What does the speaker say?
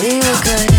we were good.